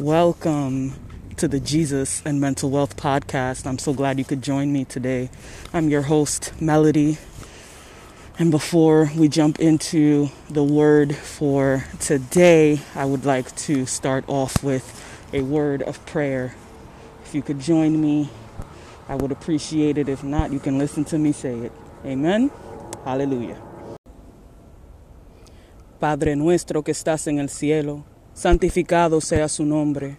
Welcome to the Jesus and Mental Wealth podcast. I'm so glad you could join me today. I'm your host, Melody. And before we jump into the word for today, I would like to start off with a word of prayer. If you could join me, I would appreciate it. If not, you can listen to me say it. Amen. Hallelujah. Padre nuestro que estás en el cielo, santificado sea su nombre.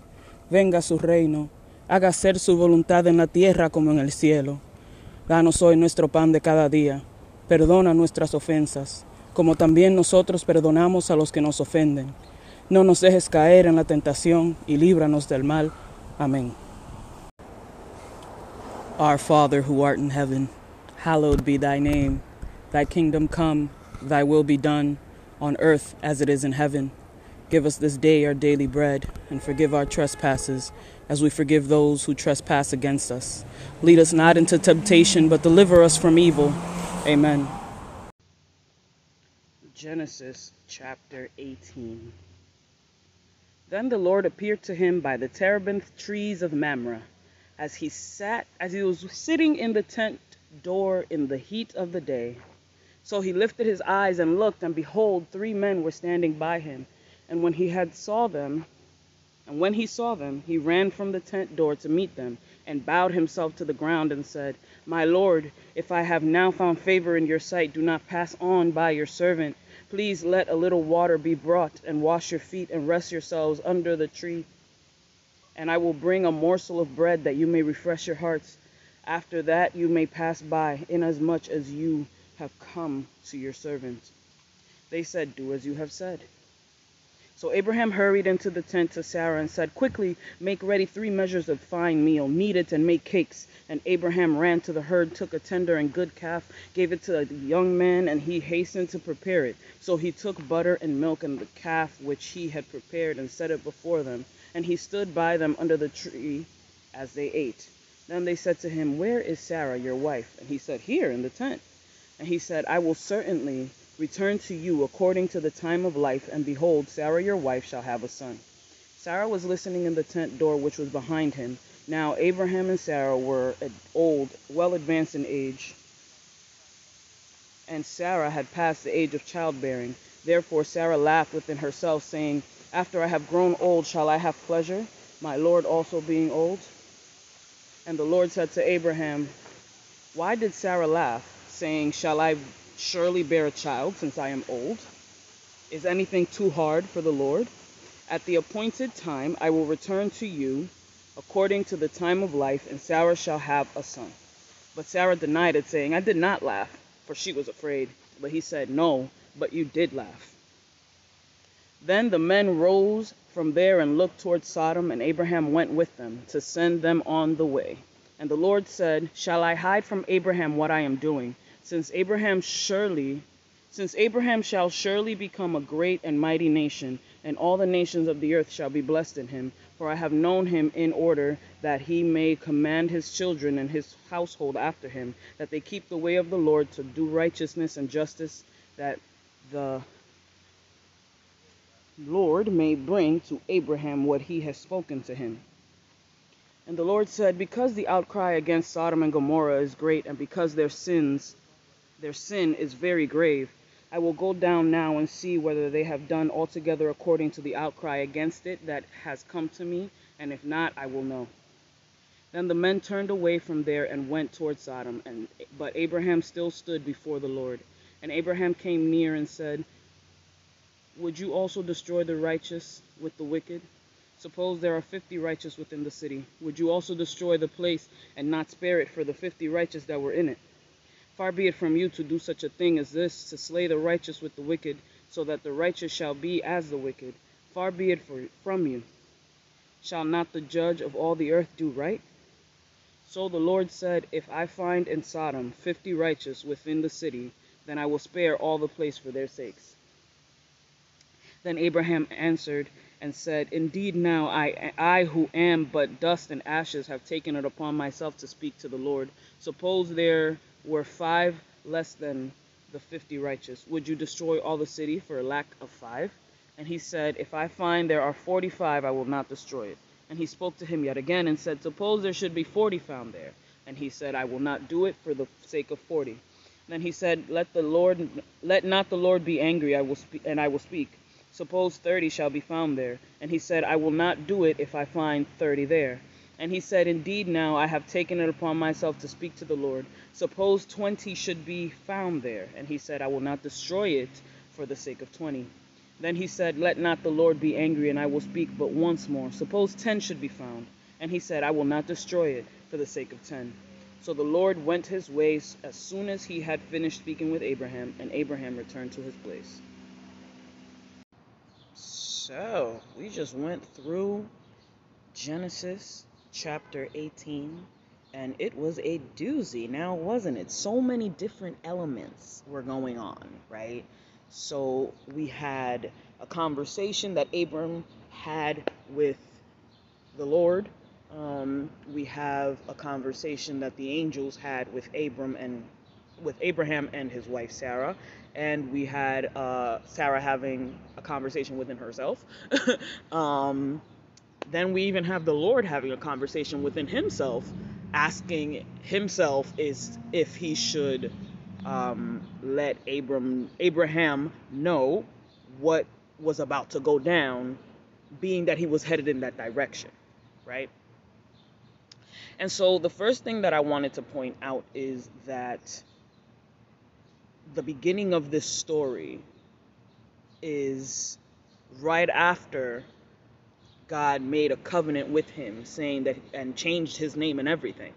Venga su reino. Haga ser su voluntad en la tierra como en el cielo. Danos hoy nuestro pan de cada día. Perdona nuestras ofensas, como también nosotros perdonamos a los que nos ofenden. No nos dejes caer en la tentación y líbranos del mal. Amén. Our Father who art in heaven, hallowed be thy name. Thy kingdom come, thy will be done, on earth as it is in heaven. Give us this day our daily bread, and forgive our trespasses, as we forgive those who trespass against us. Lead us not into temptation, but deliver us from evil. Amen. Genesis chapter 18. Then the Lord appeared to him by the terebinth trees of Mamre, as he sat as he was sitting in the tent door in the heat of the day. So he lifted his eyes and looked, and behold, three men were standing by him. And when he had saw them, and when he saw them, he ran from the tent door to meet them, and bowed himself to the ground and said, My Lord, if I have now found favor in your sight, do not pass on by your servant. Please let a little water be brought, and wash your feet, and rest yourselves under the tree. And I will bring a morsel of bread that you may refresh your hearts. After that you may pass by, inasmuch as you have come to your servant. They said, Do as you have said. So Abraham hurried into the tent to Sarah and said, Quickly make ready three measures of fine meal, knead it and make cakes. And Abraham ran to the herd, took a tender and good calf, gave it to the young man, and he hastened to prepare it. So he took butter and milk and the calf which he had prepared and set it before them. And he stood by them under the tree as they ate. Then they said to him, Where is Sarah, your wife? And he said, Here in the tent. And he said, I will certainly return to you according to the time of life, and behold, Sarah your wife shall have a son. Sarah was listening in the tent door which was behind him. Now Abraham and Sarah were old, well advanced in age, and Sarah had passed the age of childbearing. Therefore Sarah laughed within herself, saying, After I have grown old, shall I have pleasure, my Lord also being old? And the Lord said to Abraham, Why did Sarah laugh? saying, Shall I surely bear a child since I am old? Is anything too hard for the Lord? At the appointed time I will return to you according to the time of life, and Sarah shall have a son. But Sarah denied it, saying, I did not laugh, for she was afraid. But he said, No, but you did laugh. Then the men rose from there and looked toward Sodom, and Abraham went with them to send them on the way. And the Lord said, Shall I hide from Abraham what I am doing? Since Abraham surely since Abraham shall surely become a great and mighty nation, and all the nations of the earth shall be blessed in him. For I have known him in order that he may command his children and his household after him, that they keep the way of the Lord to do righteousness and justice, that the Lord may bring to Abraham what he has spoken to him. And the Lord said, Because the outcry against Sodom and Gomorrah is great, and because their sins their sin is very grave. I will go down now and see whether they have done altogether according to the outcry against it that has come to me, and if not, I will know. Then the men turned away from there and went toward Sodom, and but Abraham still stood before the Lord. And Abraham came near and said, Would you also destroy the righteous with the wicked? Suppose there are fifty righteous within the city. Would you also destroy the place and not spare it for the fifty righteous that were in it? Far be it from you to do such a thing as this, to slay the righteous with the wicked, so that the righteous shall be as the wicked. Far be it from you. Shall not the judge of all the earth do right? So the Lord said, If I find in Sodom fifty righteous within the city, then I will spare all the place for their sakes. Then Abraham answered and said, Indeed, now I, I who am but dust and ashes have taken it upon myself to speak to the Lord. Suppose there were five less than the fifty righteous, would you destroy all the city for a lack of five? And he said, If I find there are forty five, I will not destroy it. And he spoke to him yet again and said, Suppose there should be forty found there. And he said, I will not do it for the sake of forty. Then he said, Let the Lord let not the Lord be angry, I will speak and I will speak. Suppose thirty shall be found there. And he said, I will not do it if I find thirty there. And he said, Indeed, now I have taken it upon myself to speak to the Lord. Suppose twenty should be found there. And he said, I will not destroy it for the sake of twenty. Then he said, Let not the Lord be angry, and I will speak but once more. Suppose ten should be found. And he said, I will not destroy it for the sake of ten. So the Lord went his ways as soon as he had finished speaking with Abraham, and Abraham returned to his place. So, we just went through Genesis chapter 18, and it was a doozy, now wasn't it? So many different elements were going on, right? So, we had a conversation that Abram had with the Lord. Um, we have a conversation that the angels had with Abram and with Abraham and his wife Sarah, and we had uh, Sarah having a conversation within herself. um, then we even have the Lord having a conversation within himself, asking himself is if he should um, let Abram Abraham know what was about to go down, being that he was headed in that direction, right? And so the first thing that I wanted to point out is that the beginning of this story is right after God made a covenant with him, saying that and changed his name and everything.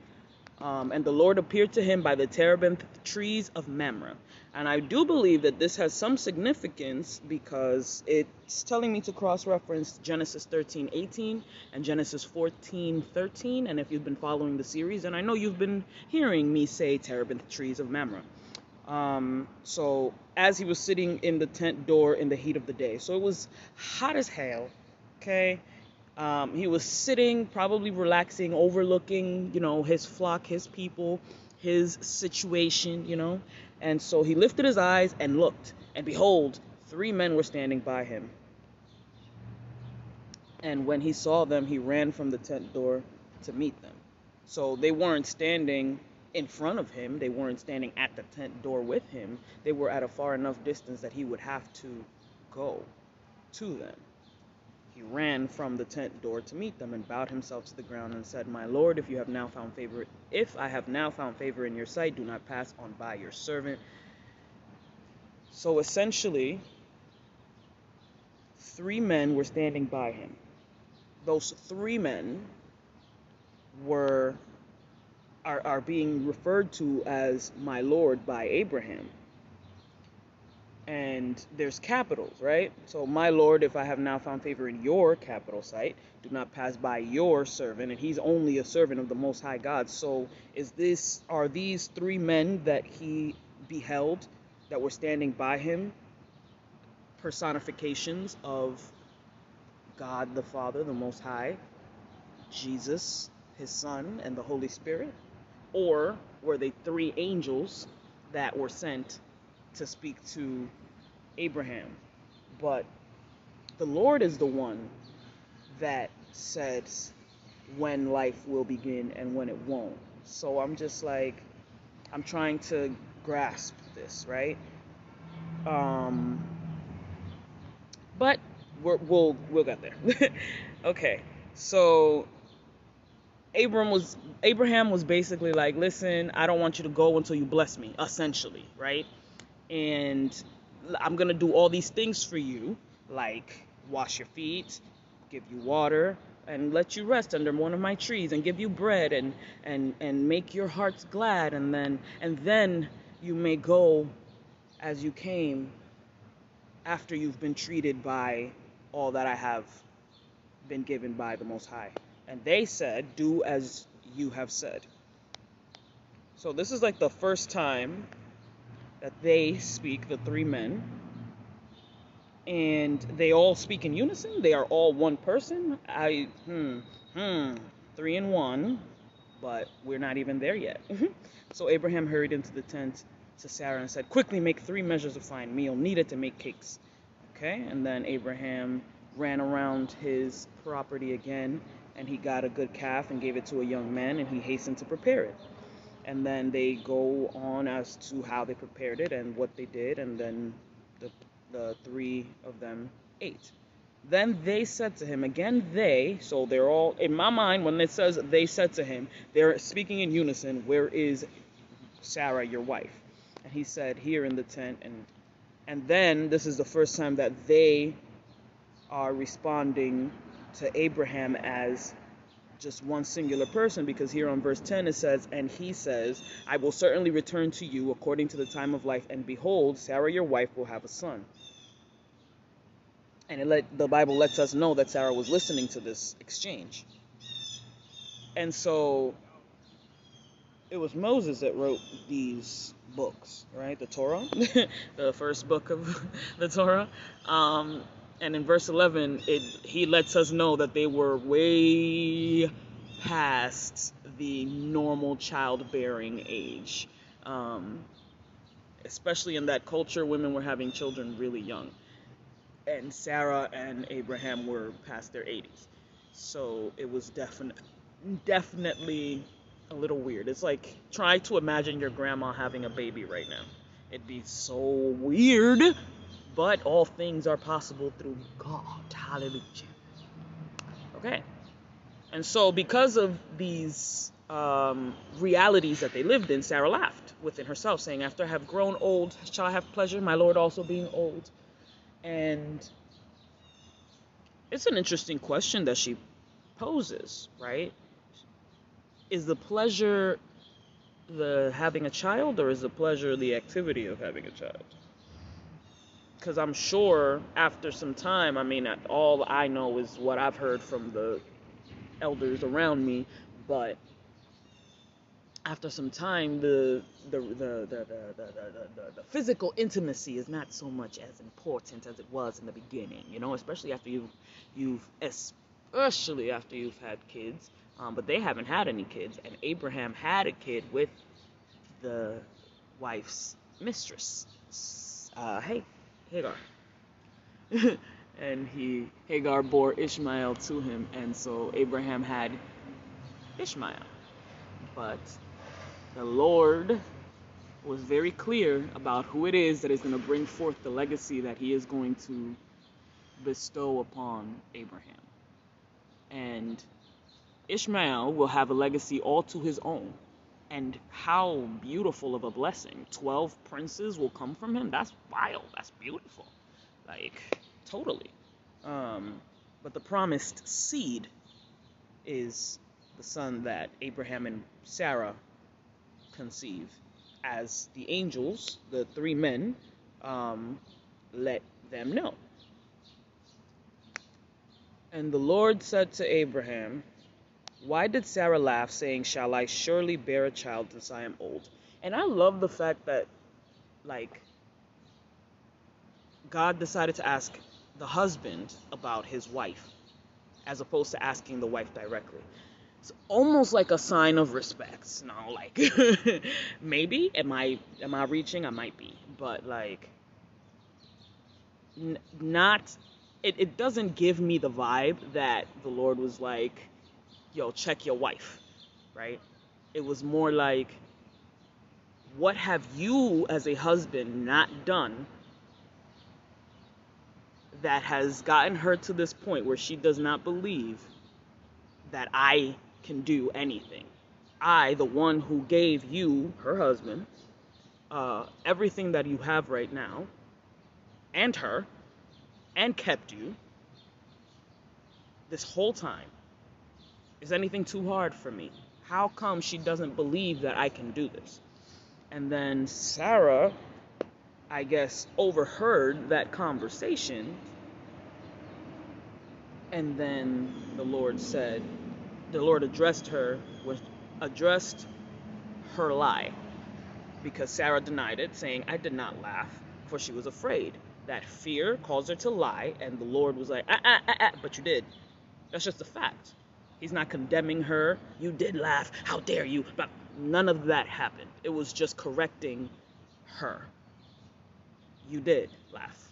Um, and the Lord appeared to him by the terebinth trees of Mamre. And I do believe that this has some significance because it's telling me to cross reference Genesis 13 18 and Genesis 14 13. And if you've been following the series, and I know you've been hearing me say terebinth trees of Mamre. Um, so as he was sitting in the tent door in the heat of the day, so it was hot as hell. Okay, um, he was sitting, probably relaxing, overlooking, you know, his flock, his people, his situation, you know. And so he lifted his eyes and looked, and behold, three men were standing by him. And when he saw them, he ran from the tent door to meet them. So they weren't standing in front of him, they weren't standing at the tent door with him. They were at a far enough distance that he would have to go to them. He ran from the tent door to meet them and bowed himself to the ground and said, My Lord, if you have now found favor, if I have now found favor in your sight, do not pass on by your servant. So essentially, three men were standing by him. Those three men were are, are being referred to as my Lord by Abraham. And there's capitals, right? So, my Lord, if I have now found favor in your capital sight, do not pass by your servant, and he's only a servant of the Most High God. So, is this are these three men that he beheld that were standing by him personifications of God the Father, the Most High, Jesus, his Son, and the Holy Spirit? Or were they three angels that were sent to speak to Abraham? But the Lord is the one that says when life will begin and when it won't. So I'm just like, I'm trying to grasp this, right? Um, but we will we'll get there. okay, so Abram was Abraham was basically like, listen, I don't want you to go until you bless me, essentially, right? And I'm gonna do all these things for you, like wash your feet, give you water, and let you rest under one of my trees, and give you bread, and and and make your hearts glad, and then and then you may go as you came after you've been treated by all that I have been given by the Most High. And they said, Do as you have said. So this is like the first time they speak, the three men, and they all speak in unison. They are all one person. I, hmm, hmm, three and one, but we're not even there yet. so Abraham hurried into the tent to Sarah and said, Quickly make three measures of fine meal needed to make cakes. Okay, and then Abraham ran around his property again and he got a good calf and gave it to a young man and he hastened to prepare it. And then they go on as to how they prepared it and what they did, and then the, the three of them ate. Then they said to him, again they, so they're all, in my mind, when it says they said to him, they're speaking in unison, where is Sarah, your wife? And he said, here in the tent. And, and then this is the first time that they are responding to Abraham as just one singular person because here on verse 10 it says, And he says, I will certainly return to you according to the time of life, and behold, Sarah your wife will have a son. And it let, the Bible lets us know that Sarah was listening to this exchange. And so it was Moses that wrote these books, right? The Torah, the first book of the Torah. Um, and in verse 11, it, he lets us know that they were way past the normal childbearing age. Um, especially in that culture, women were having children really young. And Sarah and Abraham were past their 80s. So it was definite, definitely a little weird. It's like try to imagine your grandma having a baby right now. It'd be so weird, but all things are possible through God. Hallelujah. Okay. And so, because of these um, realities that they lived in, Sarah laughed within herself, saying, After I have grown old, shall I have pleasure, my Lord also being old? And it's an interesting question that she poses, right? Is the pleasure the having a child, or is the pleasure the activity of having a child? Because I'm sure after some time, I mean, all I know is what I've heard from the elders around me, but after some time, the the the the, the, the, physical intimacy is not so much as important as it was in the beginning, you know, especially after you've you've especially after you've had kids. Um, but they haven't had any kids, and Abraham had a kid with the wife's mistress. Uh, hey, Hagar. and he Hagar bore Ishmael to him, and so Abraham had Ishmael. But the Lord was very clear about who it is that is going to bring forth the legacy that he is going to bestow upon Abraham. And Ishmael will have a legacy all to his own and how beautiful of a blessing. 12 princes will come from him. That's wild. That's beautiful. Like, totally. Um, but the promised seed is the son that Abraham and Sarah conceive, as the angels, the three men, um, let them know. And the Lord said to Abraham, why did Sarah laugh, saying, Shall I surely bear a child since I am old? And I love the fact that, like, God decided to ask the husband about his wife as opposed to asking the wife directly. It's almost like a sign of respect. No, like maybe am I am I reaching? I might be, but like n- not. It, it doesn't give me the vibe that the Lord was like, yo, check your wife, right? It was more like, what have you as a husband not done that has gotten her to this point where she does not believe that I can do anything? I, the one who gave you, her husband, uh, everything that you have right now, and her, and kept you this whole time is anything too hard for me? How come she doesn't believe that I can do this? And then Sarah, I guess, overheard that conversation. And then the Lord said, the Lord addressed her with addressed her lie because Sarah denied it, saying, I did not laugh, for she was afraid. That fear caused her to lie, and the Lord was like, ah, ah, ah, ah, but you did. That's just a fact. He's not condemning her. You did laugh. How dare you? But none of that happened. It was just correcting her. You did laugh.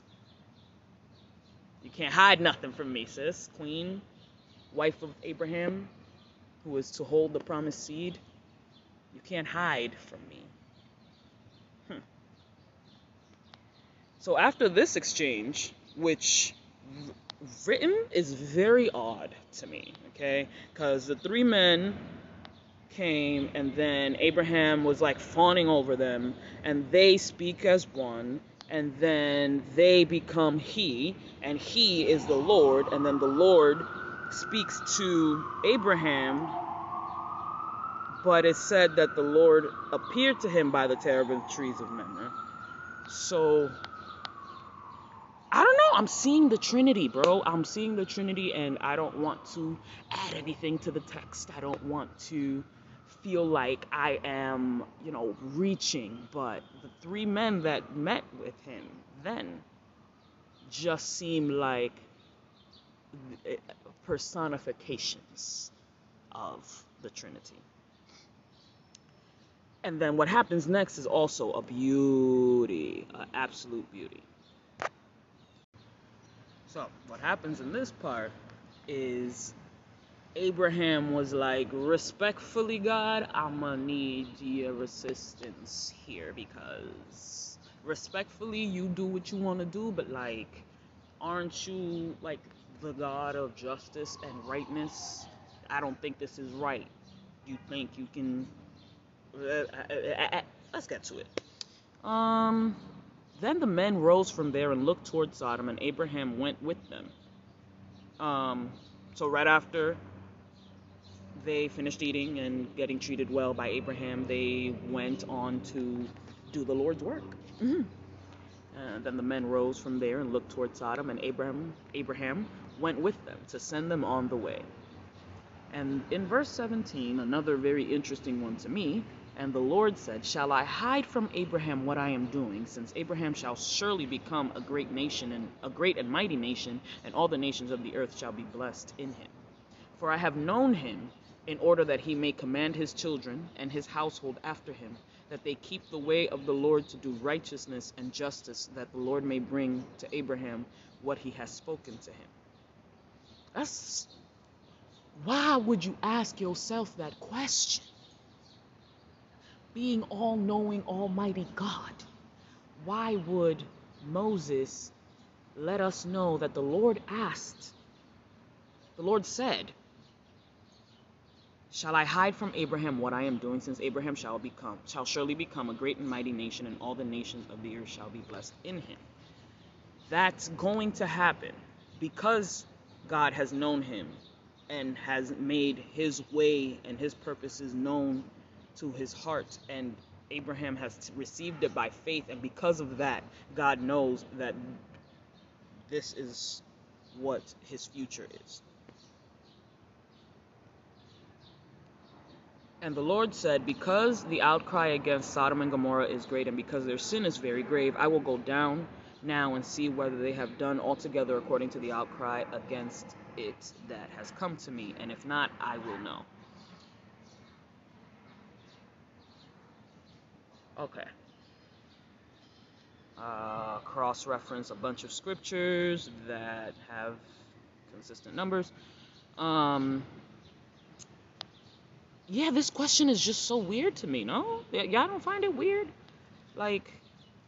You can't hide nothing from me, sis. Queen, wife of Abraham, who is to hold the promised seed. You can't hide from me. Hmm. So after this exchange, which written is very odd to me, okay? Because the three men came and then Abraham was like fawning over them and they speak as one and then they become he and he is the Lord and then the Lord speaks to Abraham but it said that the Lord appeared to him by the terebinth trees of Mamre. So I don't know. I'm seeing the Trinity, bro. I'm seeing the Trinity, and I don't want to add anything to the text. I don't want to feel like I am, you know, reaching. But the three men that met with him then just seem like eh, personifications of the Trinity. And then what happens next is also a beauty, an absolute beauty. So, what happens in this part is Abraham was like, respectfully, God, I'm gonna need your assistance here because respectfully, you do what you want to do, but like, aren't you like the God of justice and rightness? I don't think this is right. You think you can uh, uh, uh, let's get to it. Um, then the men rose from there and looked toward Sodom, and Abraham went with them. Um, so right after they finished eating and getting treated well by Abraham, they went on to do the Lord's work. Mm-hmm. And then the men rose from there and looked toward Sodom, and Abraham Abraham went with them to send them on the way. And in verse 17, another very interesting one to me, and the Lord said, Shall I hide from Abraham what I am doing, since Abraham shall surely become a great nation and a great and mighty nation, and all the nations of the earth shall be blessed in him. For I have known him in order that he may command his children and his household after him, that they keep the way of the Lord to do righteousness and justice, that the Lord may bring to Abraham what he has spoken to him. That's why would you ask yourself that question? Being all knowing, almighty God, why would Moses let us know that the Lord asked, the Lord said, Shall I hide from Abraham what I am doing, since Abraham shall become shall surely become a great and mighty nation, and all the nations of the earth shall be blessed in him. That's going to happen because God has known him and has made his way and his purposes known to his heart and Abraham has received it by faith and because of that God knows that this is what his future is. And the Lord said, Because the outcry against Sodom and Gomorrah is great, and because their sin is very grave, I will go down now and see whether they have done altogether according to the outcry against it that has come to me, and if not, I will know. Okay. Uh, cross reference a bunch of scriptures that have consistent numbers. Um, yeah, this question is just so weird to me, no? Y- y'all don't find it weird? Like,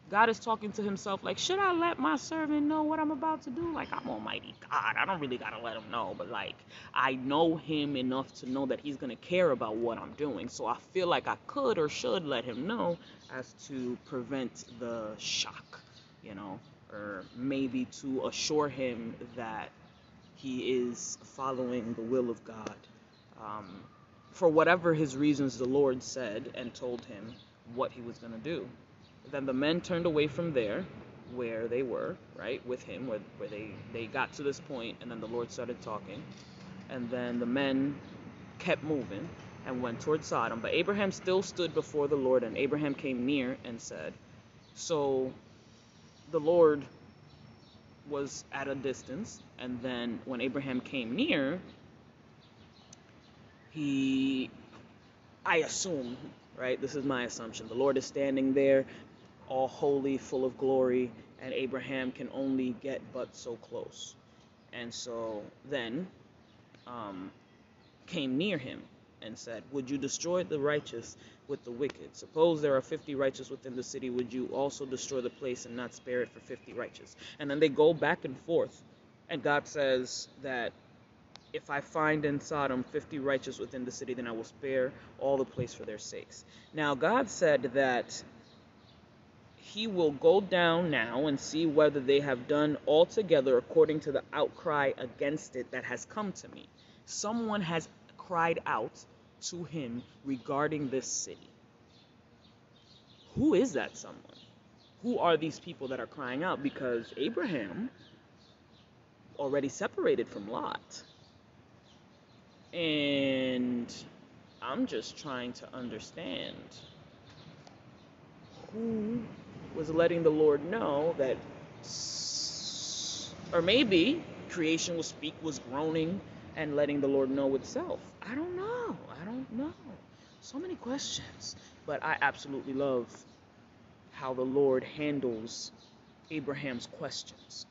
God is talking to himself, like, should I let my servant know what I'm about to do? Like, I'm Almighty God. I don't really gotta let him know, but like, I know him enough to know that he's gonna care about what I'm doing. So I feel like I could or should let him know as to prevent the shock, you know, or maybe to assure him that he is following the will of God. Um, for whatever his reasons, the Lord said and told him what he was gonna do. Then the men turned away from there, where they were, right, with him, where, where they, they got to this point, and then the Lord started talking. And then the men kept moving and went toward Sodom. But Abraham still stood before the Lord, and Abraham came near and said, So the Lord was at a distance, and then when Abraham came near, he, I assume, right, this is my assumption, the Lord is standing there all holy, full of glory, and Abraham can only get but so close. And so then um, came near him and said, Would you destroy the righteous with the wicked? Suppose there are 50 righteous within the city, would you also destroy the place and not spare it for 50 righteous? And then they go back and forth. And God says that if I find in Sodom 50 righteous within the city, then I will spare all the place for their sakes. Now, God said that he will go down now and see whether they have done altogether according to the outcry against it that has come to me. Someone has cried out to him regarding this city. Who is that someone? Who are these people that are crying out? Because Abraham already separated from Lot. And I'm just trying to understand who was letting the Lord know that, or maybe creation was speak was groaning and letting the Lord know itself. I don't know. I don't know. So many questions. But I absolutely love how the Lord handles Abraham's questions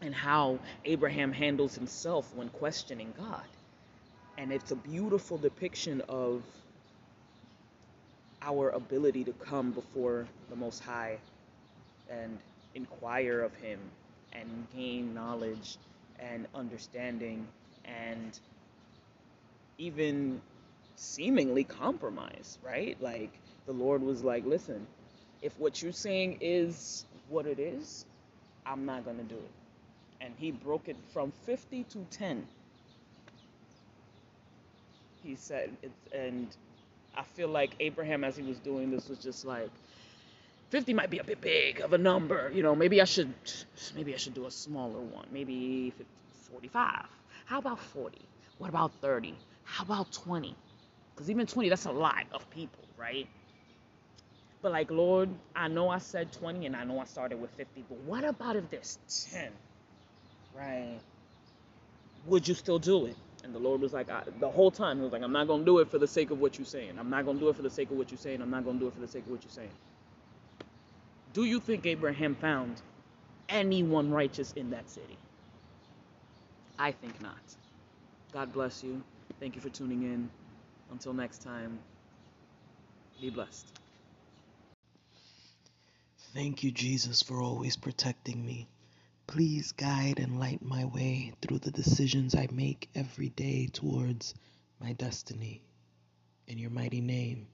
and how Abraham handles himself when questioning God. And it's a beautiful depiction of our ability to come before the Most High and inquire of Him and gain knowledge and understanding and even seemingly compromise, right? Like the Lord was like, listen, if what you're saying is what it is, I'm not going to do it. And he broke it from 50 to 10. He said, and I feel like Abraham, as he was doing this, was just like, 50 might be a bit big of a number. You know, maybe I should, maybe I should do a smaller one. Maybe 45. How about 40? What about 30? How about 20? Because even 20, that's a lot of people, right? But like, Lord, I know I said 20 and I know I started with 50, but what about if there's 10? Right? Would you still do it? And the Lord was like, I, the whole time, He was like, I'm not going to do it for the sake of what you're saying. I'm not going to do it for the sake of what you're saying. I'm not going to do it for the sake of what you're saying. Do you think Abraham found anyone righteous in that city? I think not. God bless you. Thank you for tuning in. Until next time, be blessed. Thank you, Jesus, for always protecting me. Please guide and light my way through the decisions I make every day towards my destiny. In your mighty name.